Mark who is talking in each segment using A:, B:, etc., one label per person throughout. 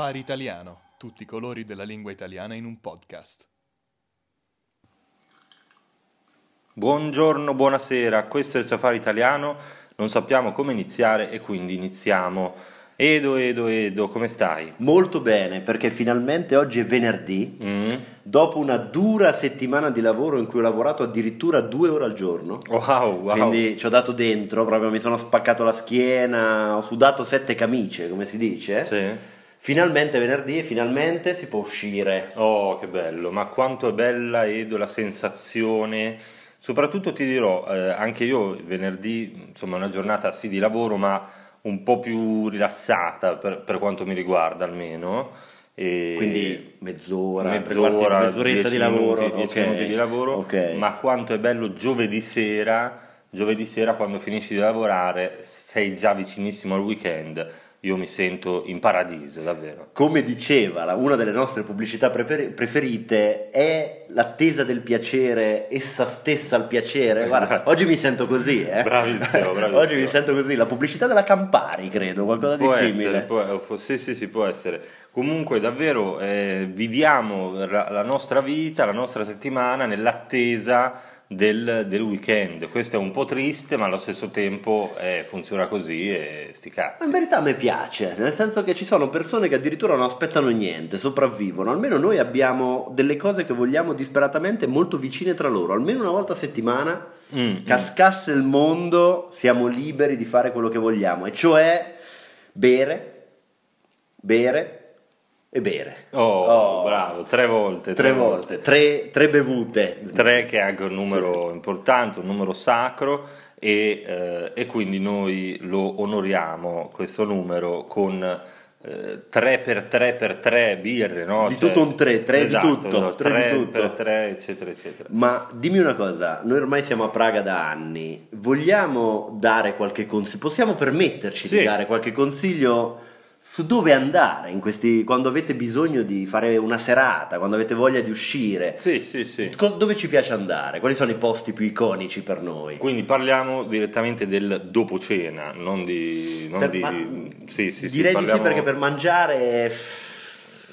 A: Safari Italiano, tutti i colori della lingua italiana in un podcast.
B: Buongiorno, buonasera, questo è il Safari Italiano, non sappiamo come iniziare e quindi iniziamo. Edo, Edo, Edo, come stai?
C: Molto bene, perché finalmente oggi è venerdì,
B: Mm.
C: dopo una dura settimana di lavoro in cui ho lavorato addirittura due ore al giorno.
B: Wow, wow.
C: Quindi ci ho dato dentro, proprio mi sono spaccato la schiena, ho sudato sette camicie, come si dice.
B: Sì.
C: Finalmente venerdì finalmente si può uscire.
B: Oh, che bello, ma quanto è bella, Edo, la sensazione. Soprattutto ti dirò, eh, anche io venerdì, insomma, è una giornata sì di lavoro, ma un po' più rilassata per, per quanto mi riguarda almeno. E
C: Quindi mezz'ora,
B: mezz'ora,
C: mezz'oretta di lavoro.
B: minuti, dieci
C: ok.
B: minuti di lavoro,
C: Ok.
B: ma quanto è bello giovedì sera, giovedì sera quando finisci di lavorare sei già vicinissimo al weekend, io mi sento in paradiso, davvero.
C: Come diceva una delle nostre pubblicità prefer- preferite, è l'attesa del piacere essa stessa al piacere. Guarda, oggi mi sento così, eh.
B: Bravissimo, bravissimo.
C: oggi mi sento così. La pubblicità della Campari, credo, qualcosa di
B: Può
C: simile.
B: essere, può- sì, sì, sì, può essere. Comunque, davvero, eh, viviamo la, la nostra vita, la nostra settimana nell'attesa del, del weekend. Questo è un po' triste, ma allo stesso tempo eh, funziona così e sti cazzi.
C: in verità a me piace, nel senso che ci sono persone che addirittura non aspettano niente, sopravvivono. Almeno noi abbiamo delle cose che vogliamo disperatamente molto vicine tra loro. Almeno una volta a settimana,
B: Mm, mm.
C: cascasse il mondo, siamo liberi di fare quello che vogliamo, e cioè bere, bere e bere.
B: Oh,
C: Oh.
B: bravo, tre volte.
C: Tre volte, tre, tre bevute.
B: Tre che è anche un numero importante, un numero sacro e, eh, e quindi noi lo onoriamo questo numero con eh, 3 per 3 per 3 birre, no?
C: Di tutto un tre, tre di
B: Esatto,
C: tutto,
B: no,
C: tre di
B: tre
C: tutto.
B: per 3 eccetera eccetera.
C: Ma dimmi una cosa, noi ormai siamo a Praga da anni, vogliamo dare qualche consiglio, possiamo permetterci
B: Sì.
C: di dare qualche consiglio su dove andare in questi, quando avete bisogno di fare una serata, quando avete voglia di uscire?
B: Sì, sì, sì.
C: Dove ci piace andare? Quali sono i posti più iconici per noi?
B: Quindi parliamo direttamente del dopo cena, non di... Non
C: Per-
B: di
C: ma-
B: sì, sì, sì,
C: direi di sì
B: parliamo-
C: perché per mangiare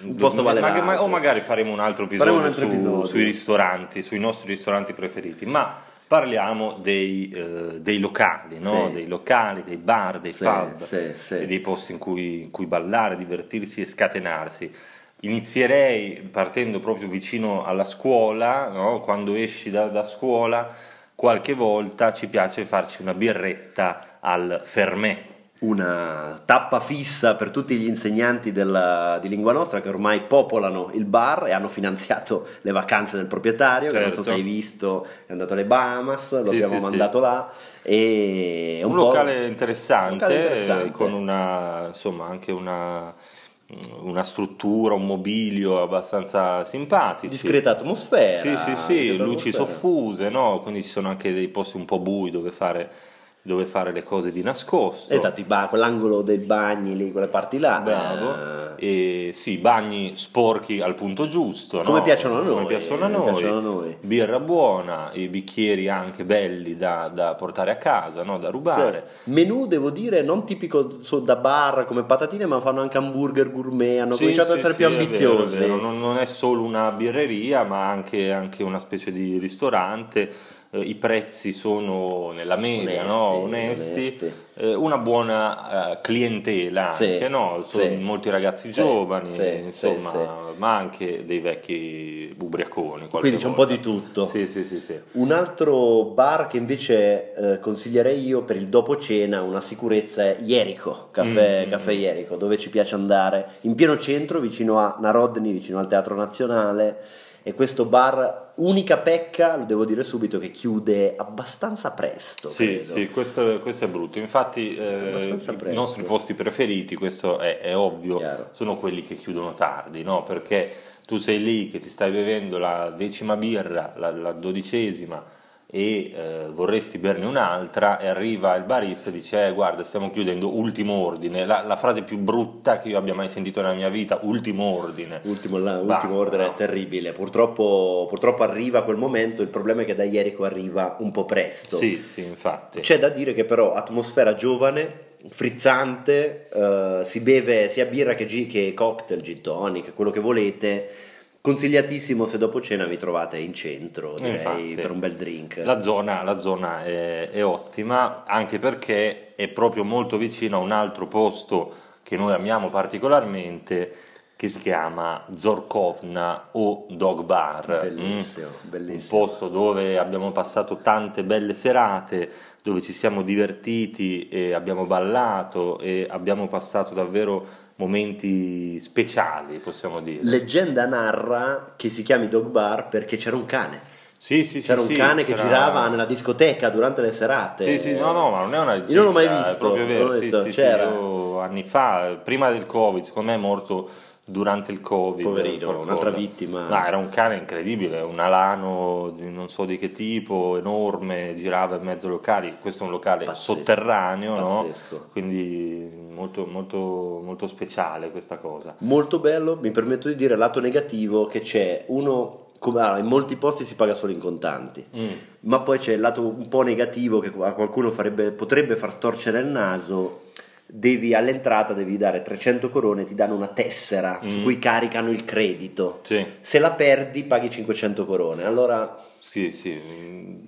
C: un posto vale
B: Ma- ma- o magari faremo un altro episodio,
C: un altro
B: su-
C: episodio.
B: sui ristoranti, sui nostri ristoranti preferiti, ma parliamo dei, eh, dei locali, no?
C: Sì.
B: dei locali, dei bar, dei
C: Sì,
B: pub,
C: sì,
B: e dei posti in cui, in cui ballare, divertirsi e scatenarsi. Inizierei partendo proprio vicino alla scuola, no? quando esci da, da scuola, qualche volta ci piace farci una birretta al fermé.
C: Una tappa fissa per tutti gli insegnanti della- di lingua nostra che ormai popolano il bar e hanno finanziato le vacanze del proprietario, che non so
B: Certo.
C: se hai visto, è andato alle Bahamas, lo
B: Sì,
C: abbiamo
B: sì,
C: mandato là e è
B: un,
C: un,
B: locale interessante,
C: un locale interessante.
B: con una, insomma, anche una, una struttura, un mobilio abbastanza simpatici.
C: discreta atmosfera.
B: Sì, sì, sì, luci
C: atmosfera.
B: soffuse, no? quindi ci sono anche dei posti un po' bui dove fare, dove fare le cose di nascosto.
C: Esatto, ba- quell'angolo dei bagni lì, quelle parti là.
B: Bravo.
C: eh,
B: E sì, bagni sporchi al punto giusto.
C: Come
B: no?
C: piacciono a noi,
B: Come piacciono a noi.
C: piacciono a noi.
B: Birra buona, i bicchieri anche belli da, da portare a casa, no? da rubare.
C: sì. Menù devo dire non tipico so- da bar come patatine, ma fanno anche hamburger gourmet, hanno
B: Sì,
C: cominciato
B: sì,
C: ad essere più
B: è vero,
C: ambiziosi.
B: è vero. Non, non è solo una birreria, ma anche, anche una specie di ristorante. Eh, I prezzi sono nella media,
C: Onesti,
B: no? onesti.
C: onesti.
B: Eh, una buona eh, clientela
C: Sì,
B: anche, no? Sono
C: sì.
B: molti ragazzi
C: Sì,
B: giovani, insomma, ma anche dei vecchi ubriaconi.
C: Quindi c'è un po' di tutto.
B: Sì, sì, sì, sì.
C: Un altro bar che invece eh, consiglierei io per il dopo cena, una sicurezza, è Jericho, caffè,
B: Mm,
C: caffè
B: mm.
C: Jericho, dove ci piace andare, in pieno centro, vicino a Narodni, vicino al Teatro Nazionale. E questo bar, unica pecca, lo devo dire subito, che chiude abbastanza presto.
B: Sì,
C: credo.
B: sì, questo, questo è brutto. Infatti, eh, i nostri posti preferiti, questo è, è ovvio,
C: Chiaro.
B: sono quelli che chiudono tardi, no? Perché tu sei lì che ti stai bevendo la decima birra, la, la dodicesima, e eh, vorresti berne un'altra e arriva il barista e dice eh, guarda stiamo chiudendo ultimo ordine la, la frase più brutta che io abbia mai sentito nella mia vita ultimo ordine
C: Ultimo, la-
B: Basta,
C: ultimo ordine
B: no?
C: è terribile. Purtroppo, purtroppo arriva quel momento. Il problema è che da Jericho arriva un po' presto.
B: sì sì infatti
C: C'è da dire che però atmosfera giovane, frizzante, eh, si beve sia birra che, che cocktail, gin tonic, quello che volete. Consigliatissimo se dopo cena vi trovate in centro, direi,
B: Infatti.
C: per un bel drink.
B: La zona, la zona è, è ottima anche perché è proprio molto vicino a un altro posto che noi amiamo particolarmente che si chiama Zorkovna o Dog Bar.
C: Bellissimo,
B: Mm.
C: bellissimo.
B: Un posto dove abbiamo passato tante belle serate, dove ci siamo divertiti e abbiamo ballato e abbiamo passato davvero momenti speciali, possiamo dire.
C: Leggenda narra che si chiami Dog Bar perché c'era un cane.
B: Sì, sì, sì,
C: C'era un
B: sì,
C: cane che
B: c'era-
C: girava nella discoteca durante le serate.
B: Sì, sì, no, no, ma non è una leggenda,
C: Io non l'ho mai
B: è
C: visto,
B: proprio
C: non
B: vero,
C: visto, c'era.
B: anni fa, prima del Covid, secondo me è morto durante il Covid.
C: Poverino, un'altra vittima.
B: No, era un cane incredibile, un alano di non so di che tipo, enorme, girava in mezzo ai locali, questo è un locale
C: Pazzesco,
B: sotterraneo, no?
C: pazzesco.
B: Quindi molto, molto, molto speciale questa cosa.
C: Molto bello, mi permetto di dire, lato negativo, che c'è uno, come, in molti posti si paga solo in contanti,
B: Mm.
C: ma poi c'è il lato un po' negativo che a qualcuno farebbe, potrebbe far storcere il naso, devi all'entrata devi dare 300 corone, ti danno una tessera su
B: Mm.
C: cui caricano il credito.
B: Sì,
C: Se la perdi paghi 500 corone, allora
B: sì, sì,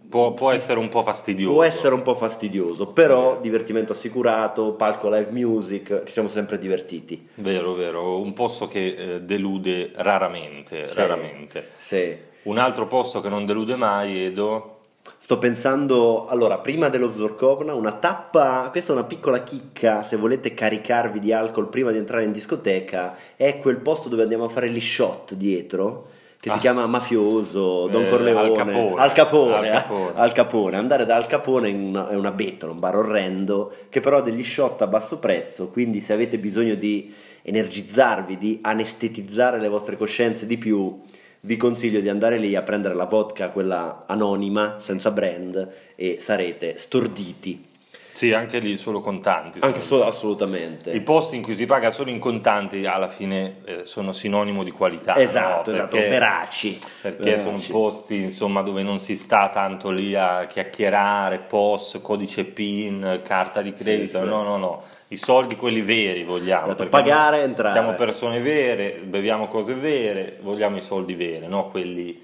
B: può, può
C: Sì.
B: essere un po' fastidioso.
C: può essere un po' fastidioso, però divertimento assicurato, palco live music, ci siamo sempre divertiti.
B: Vero, vero, un posto che eh, delude raramente,
C: Sì.
B: raramente.
C: Sì.
B: Un altro posto che non delude mai, Edo,
C: Sto pensando, allora, prima dello Zorkovna, una tappa, questa è una piccola chicca, se volete caricarvi di alcol prima di entrare in discoteca, è quel posto dove andiamo a fare gli shot dietro, che si
B: Ah.
C: chiama Mafioso, Don
B: Eh,
C: Corleone,
B: Al Capone.
C: Al Capone,
B: Al
C: eh,
B: Capone.
C: Al Capone. Andare da Al Capone è una, è una bettola, un bar orrendo, che però ha degli shot a basso prezzo, quindi se avete bisogno di energizzarvi, di anestetizzare le vostre coscienze di più, vi consiglio di andare lì a prendere la vodka, quella anonima, senza brand, e sarete storditi.
B: sì, anche lì solo contanti.
C: Anche
B: sono-
C: solo, assolutamente.
B: I posti in cui si paga solo in contanti alla fine eh, sono sinonimo di qualità.
C: esatto,
B: no?
C: esatto,
B: Perché-
C: veraci.
B: Perché sono
C: Veraci.
B: posti insomma, dove non si sta tanto lì a chiacchierare, POS, codice PIN, carta di credito,
C: sì.
B: no, no, no. I soldi quelli veri vogliamo.
C: Pagare e entrare.
B: Siamo persone vere, beviamo cose vere, vogliamo i soldi veri, no quelli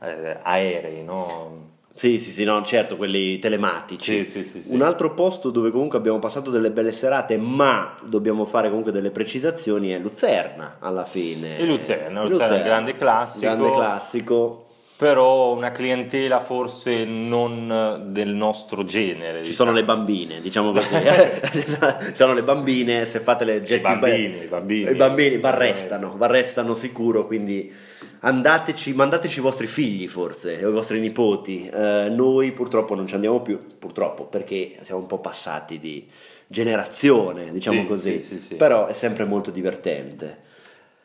B: eh, aerei, no?
C: Sì, sì, sì, no, certo, quelli telematici.
B: Sì, sì, sì.
C: Un altro posto dove comunque abbiamo passato delle belle serate, ma dobbiamo fare comunque delle precisazioni, è Lucerna alla fine.
B: E Lucerna, Lucerna il grande classico.
C: Grande classico.
B: Però una clientela forse non del nostro genere.
C: Ci sono le
B: diciamo.
C: bambine, diciamo così. Ci sono le bambine, se fate le gesti
B: bambini,
C: sbagli-
B: i bambini.
C: I bambini vi arrestano, vi arrestano sicuro, quindi andateci, mandateci i vostri figli forse, o i vostri nipoti. Eh, noi purtroppo non ci andiamo più, purtroppo, perché siamo un po' passati di generazione, diciamo
B: Sì,
C: così.
B: sì, sì, sì.
C: Però è sempre molto divertente.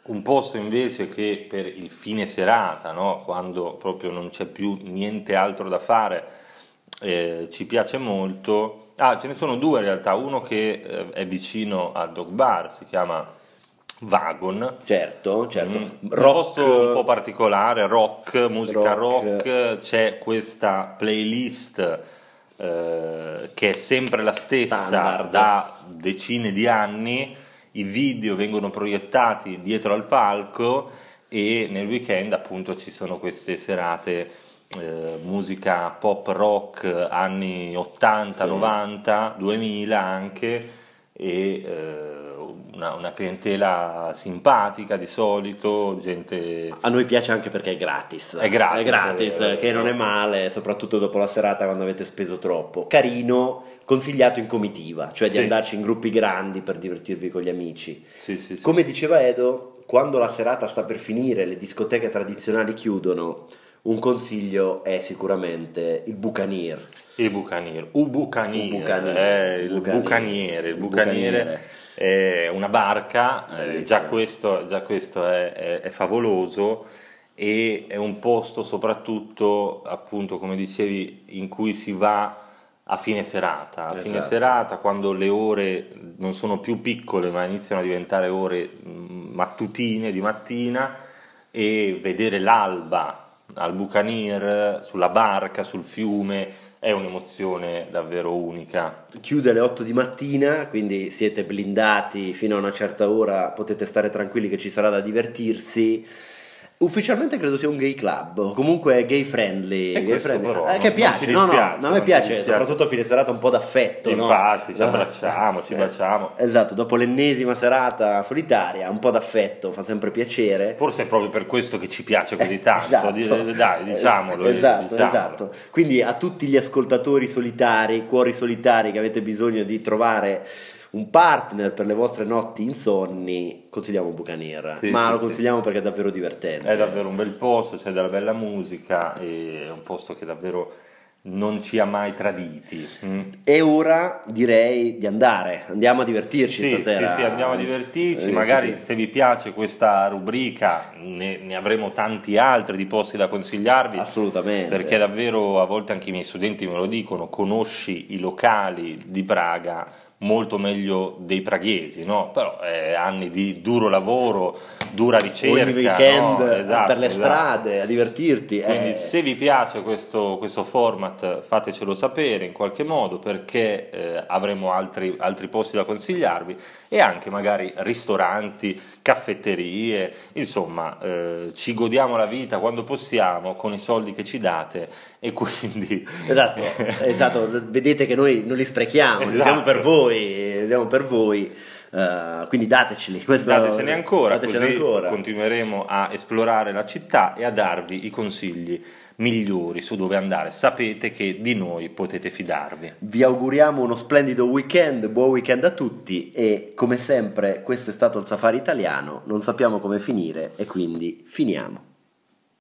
B: Un posto invece che per il fine serata, no? quando proprio non c'è più niente altro da fare, eh, ci piace molto. Ah, ce ne sono due in realtà, uno che eh, è vicino a Dog Bar, si chiama Vagon.
C: Certo, certo.
B: Mm, Un
C: Rock,
B: posto un po' particolare, rock, musica
C: Rock.
B: rock, c'è questa playlist eh, che è sempre la stessa
C: Standard.
B: da decine di anni, i video vengono proiettati dietro al palco e nel weekend appunto ci sono queste serate eh, musica pop rock anni 80,
C: Sì.
B: 90, 2000 anche e eh, una, una clientela simpatica di solito, gente
C: A noi piace anche perché è gratis.
B: È gratis,
C: È gratis,
B: eh,
C: che non è male, soprattutto dopo la serata quando avete speso troppo. Carino, consigliato in comitiva, cioè di
B: Sì.
C: andarci in gruppi grandi per divertirvi con gli amici.
B: sì, sì.
C: Come diceva Edo, quando la serata sta per finire, le discoteche tradizionali chiudono, un consiglio è sicuramente il Bucanier.
B: Il bucaniere, u bucaniere, eh, il
C: bucaniere.
B: Il bucaniere è una barca, eh,
C: Bellissimo.
B: già questo, già questo è, è- è favoloso e è un posto soprattutto, appunto, come dicevi, in cui si va a fine serata, a fine
C: Esatto.
B: serata quando le ore non sono più piccole ma iniziano a diventare ore mm, mattutine di mattina e vedere l'alba al bucanier, sulla barca, sul fiume, è un'emozione davvero unica.
C: Chiude alle 8 di mattina, quindi siete blindati fino a una certa ora, potete stare tranquilli che ci sarà da divertirsi. Ufficialmente credo sia un gay club, o comunque gay friendly. Gay friendly.
B: però
C: Eh, che piace, no, no,
B: dispiace,
C: no, a me piace,
B: dispiace.
C: soprattutto a fine serata un po' d'affetto. no?
B: Infatti, ci
C: No.
B: abbracciamo, ci
C: Eh,
B: baciamo.
C: Esatto, dopo l'ennesima serata solitaria, un po' d'affetto fa sempre piacere.
B: Forse è proprio per questo che ci piace così
C: Eh,
B: tanto.
C: esatto.
B: Dai, diciamolo.
C: Esatto,
B: diciamolo.
C: esatto. Quindi a tutti gli ascoltatori solitari, cuori solitari che avete bisogno di trovare un partner per le vostre notti insonni, consigliamo Bucaniera.
B: Sì,
C: Ma
B: sì,
C: lo
B: sì.
C: consigliamo perché è davvero divertente.
B: È davvero un bel posto, c'è della bella musica è un posto che davvero non ci ha mai traditi. mm.
C: E ora direi di andare, andiamo a divertirci
B: Sì,
C: stasera.
B: sì, sì, andiamo a divertirci.
C: Eh,
B: Magari
C: sì.
B: se vi piace questa rubrica ne, ne avremo tanti altri di posti da consigliarvi.
C: Assolutamente.
B: Perché davvero a volte anche i miei studenti me lo dicono, conosci i locali di Praga molto meglio dei praghesi, no? Però eh, anni di duro lavoro, dura ricerca,
C: Ogni weekend
B: no? Esatto,
C: per le
B: esatto.
C: strade a divertirti.
B: Quindi
C: eh.
B: se vi piace questo, questo format fatecelo sapere in qualche modo perché eh, avremo altri, altri posti da consigliarvi e anche magari ristoranti, caffetterie, insomma eh, ci godiamo la vita quando possiamo con i soldi che ci date e quindi...
C: Esatto, esatto, vedete che noi non li sprechiamo, li
B: Esatto.
C: siamo per voi, li siamo per voi, eh, quindi dateceli. Questo,
B: Datecene ancora,
C: datecene
B: così
C: ancora.
B: continueremo a esplorare la città e a darvi i consigli migliori su dove andare. Sapete che di noi potete fidarvi.
C: Vi auguriamo uno splendido weekend, buon weekend a tutti e come sempre questo è stato il Safari Italiano, non sappiamo come finire e quindi finiamo.